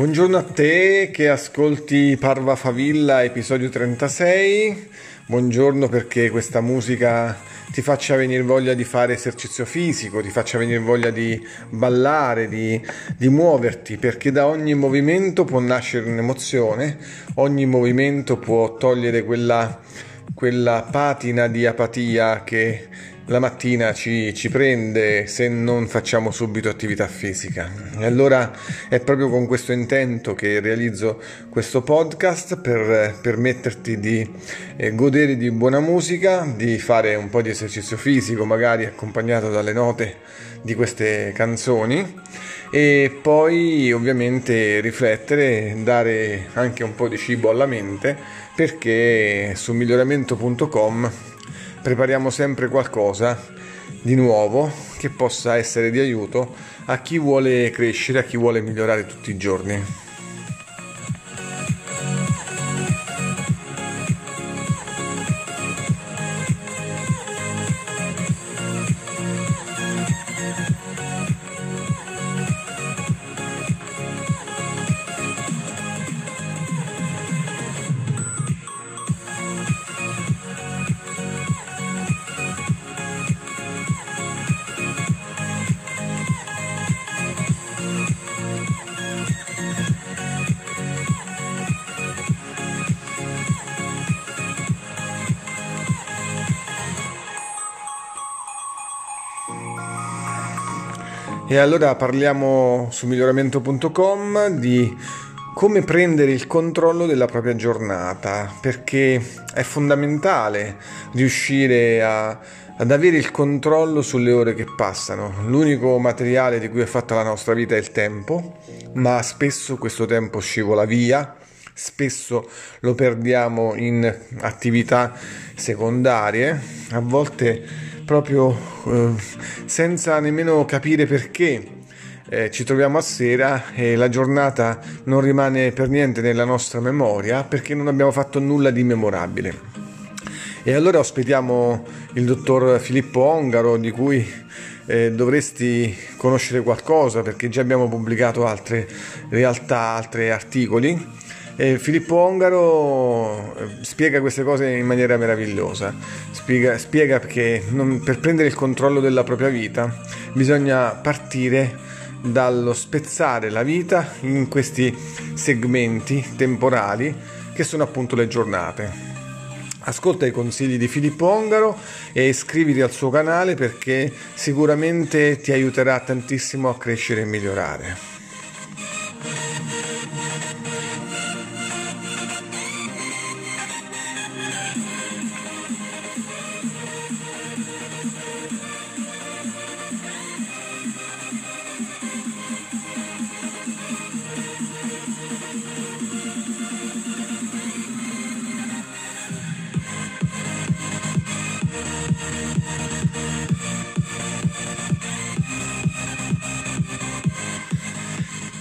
Buongiorno a te che ascolti Parva Favilla episodio 36. Buongiorno perché questa musica ti faccia venire voglia di fare esercizio fisico, ti faccia venire voglia di ballare, di, di muoverti, perché da ogni movimento può nascere un'emozione, ogni movimento può togliere quella, quella patina di apatia che la mattina ci, ci, prende se non facciamo subito attività fisica. E allora è proprio con questo intento che realizzo questo podcast per permetterti di eh, godere di buona musica, di fare un po' di esercizio fisico, magari accompagnato dalle note di queste canzoni e poi ovviamente riflettere, dare anche un po' di cibo alla mente perché su miglioramento.com prepariamo sempre qualcosa di nuovo che possa essere di aiuto a chi vuole crescere, a chi vuole migliorare tutti i giorni. E allora parliamo su miglioramento.com di come prendere il controllo della propria giornata, perché è fondamentale riuscire a, ad avere il controllo sulle ore che passano. L'unico materiale di cui è fatta la nostra vita è il tempo, ma spesso questo tempo scivola via, spesso lo perdiamo in attività secondarie, a volte proprio eh, senza nemmeno capire perché eh, ci troviamo a sera e la giornata non rimane per niente nella nostra memoria perché non abbiamo fatto nulla di memorabile. E allora ospitiamo il dottor Filippo Ongaro di cui eh, dovresti conoscere qualcosa perché già abbiamo pubblicato altre realtà, altri articoli e Filippo Ongaro eh, spiega queste cose in maniera meravigliosa, spiega, spiega che non, per prendere il controllo della propria vita bisogna partire dallo spezzare la vita in questi segmenti temporali che sono appunto le giornate. Ascolta i consigli di Filippo Ongaro e iscriviti al suo canale perché sicuramente ti aiuterà tantissimo a crescere e migliorare.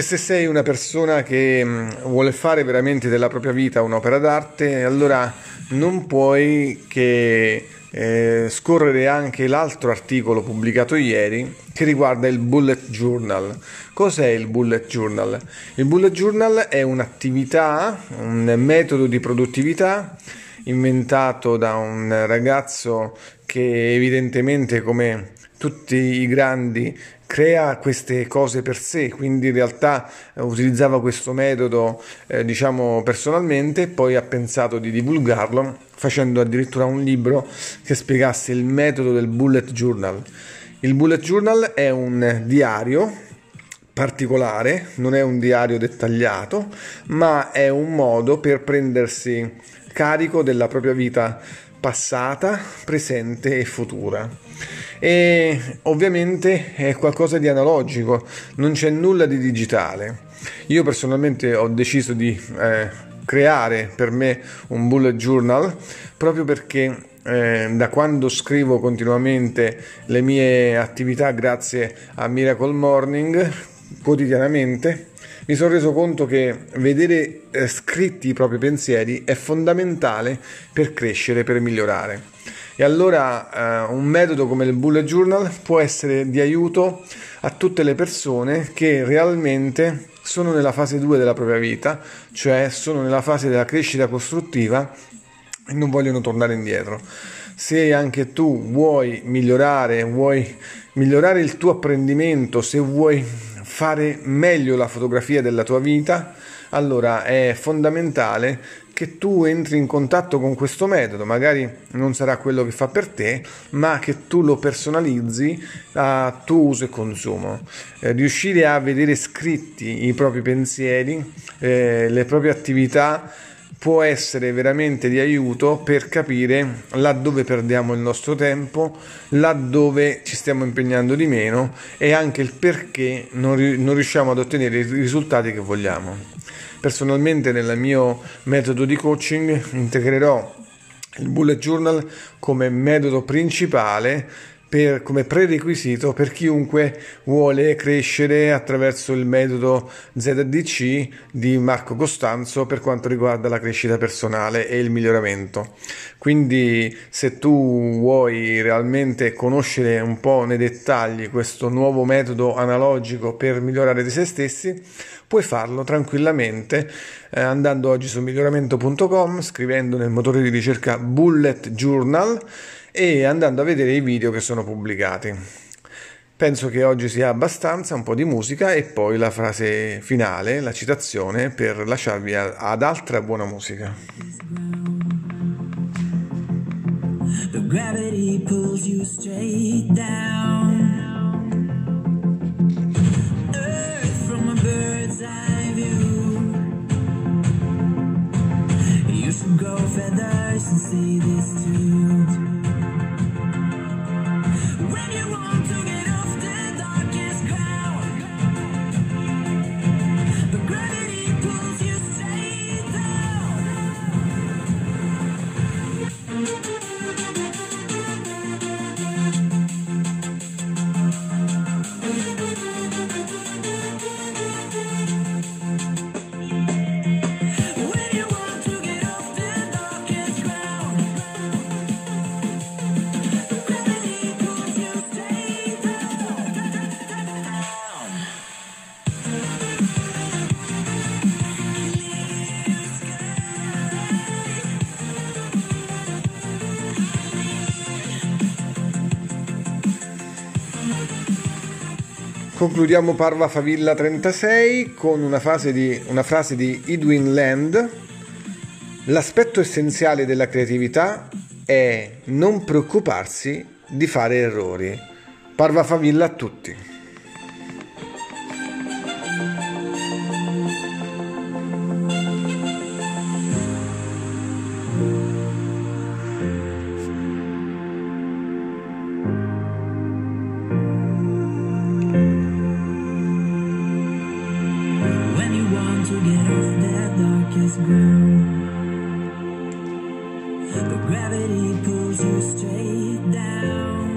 E se sei una persona che mm, vuole fare veramente della propria vita un'opera d'arte, allora non puoi che eh, scorrere anche l'altro articolo pubblicato ieri che riguarda il bullet journal. Cos'è il bullet journal? Il bullet journal è un'attività, un metodo di produttività inventato da un ragazzo che evidentemente come tutti i grandi crea queste cose per sé, quindi in realtà eh, utilizzava questo metodo eh, diciamo personalmente, poi ha pensato di divulgarlo facendo addirittura un libro che spiegasse il metodo del bullet journal. Il bullet journal è un diario particolare, non è un diario dettagliato, ma è un modo per prendersi carico della propria vita passata, presente e futura e ovviamente è qualcosa di analogico, non c'è nulla di digitale. Io personalmente ho deciso di eh, creare per me un bullet journal proprio perché eh, da quando scrivo continuamente le mie attività grazie a Miracle Morning quotidianamente mi sono reso conto che vedere eh, scritti i propri pensieri è fondamentale per crescere, per migliorare. E allora eh, un metodo come il bullet journal può essere di aiuto a tutte le persone che realmente sono nella fase 2 della propria vita, cioè sono nella fase della crescita costruttiva e non vogliono tornare indietro. Se anche tu vuoi migliorare, vuoi migliorare il tuo apprendimento, se vuoi fare meglio la fotografia della tua vita, allora è fondamentale che tu entri in contatto con questo metodo, magari non sarà quello che fa per te, ma che tu lo personalizzi a tuo uso e consumo. Eh, riuscire a vedere scritti i propri pensieri, eh, le proprie attività può essere veramente di aiuto per capire laddove perdiamo il nostro tempo, laddove ci stiamo impegnando di meno e anche il perché non, riusciamo ad ottenere i risultati che vogliamo. Personalmente nel mio metodo di coaching integrerò il bullet journal come metodo principale per, come prerequisito per chiunque vuole crescere attraverso il metodo ZDC di Marco Costanzo per quanto riguarda la crescita personale e il miglioramento. Quindi se tu vuoi realmente conoscere un po' nei dettagli questo nuovo metodo analogico per migliorare di se stessi, puoi farlo tranquillamente eh, andando oggi su miglioramento.com, scrivendo nel motore di ricerca Bullet Journal e andando a vedere i video che sono pubblicati. Penso che oggi sia abbastanza, un po' di musica e poi la frase finale, la citazione per lasciarvi ad altra buona musica. The gravity pulls you straight down. Earth from a bird's eye view. You should grow feathers and see this too. Concludiamo Parva Favilla 36 con una frase di, una frase di Edwin Land. L'aspetto essenziale della creatività è non preoccuparsi di fare errori. Parva Favilla a tutti. The gravity pulls you straight down.